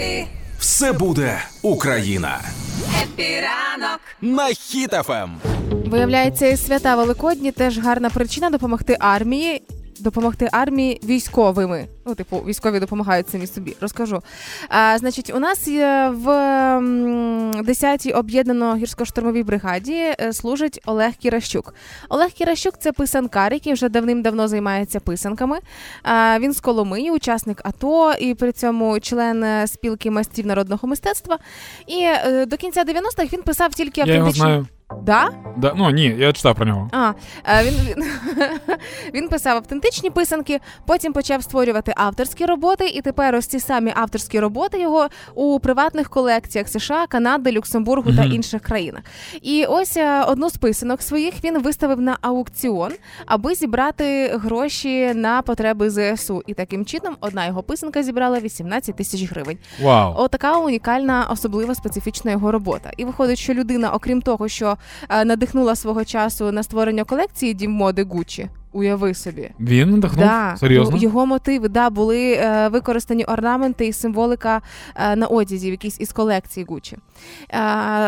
Happy. Все буде Україна Happy ранок. на Хіт FM. Виявляється, свята Великодні теж гарна причина допомогти армії. Допомогти армії військовими. Ну, типу, військові допомагають самі собі. Розкажу. А, Значить, у нас є в 10-й об'єднано гірсько-штурмовій бригаді е, служить Олег Кіращук. Олег Кіращук це писанкар, який вже давним-давно займається писанками. А, Він з Коломиї, учасник АТО, і при цьому член е, спілки майстрів народного мистецтва. І е, до кінця 90-х він писав тільки Я його знаю. Да? Да, ну ні, я читав про нього. А, е, він, він, він писав автентичні писанки, потім почав створювати авторські роботи, і тепер ось ці самі авторські роботи його у приватних колекціях США, Канади, Люксембургу та інших країнах. І ось е, одну з писанок своїх він виставив на аукціон, аби зібрати гроші на потреби ЗСУ. І таким чином одна його писанка зібрала 18 тисяч гривень. Вау. Отака унікальна, особлива специфічна його робота. І виходить, що людина, окрім того, що надихнула свого часу на створення колекції дім моди Гуччі. Уяви собі. Він надихнув? Да, Серйозно? його мотиви да, були е, використані орнаменти і символика е, на одязі, в якійсь із колекції Гучі. Е,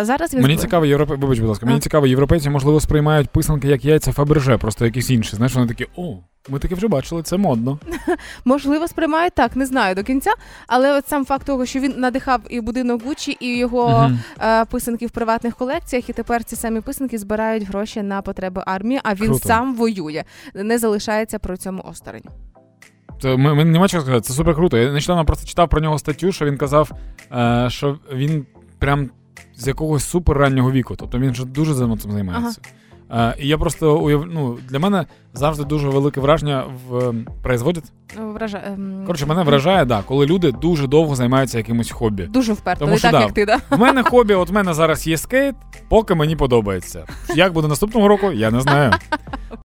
зараз він Мені цікаво, європе... вибач, будь ласка, мені цікаво, європейці, можливо, сприймають писанки як яйця Фаберже, просто якісь інші. Знаєш, вони такі, о, ми таке вже бачили, це модно. можливо сприймають так, не знаю до кінця. Але от сам факт того, що він надихав і будинок Гуччі, і його Мгм. е, писанки в приватних колекціях, і тепер ці самі писанки збирають гроші на потреби армії, а він Круто. сам воює, не залишається при цьому осторонь. Це ми, нема чого сказати, це супер круто. Я нещодавно просто читав про нього статтю, що він казав, е, що він прям з якогось супер раннього віку. Тобто він вже дуже цим займається. Е, і я просто уяв... ну, для мене завжди дуже велике враження в ем, производять. Ну, Вража... ем, Коротше, мене вражає, да, коли люди дуже довго займаються якимось хобі. Дуже вперто, Тому не що так, да. як ти, да? В мене хобі, от в мене зараз є скейт, поки мені подобається. Як буде наступного року, я не знаю.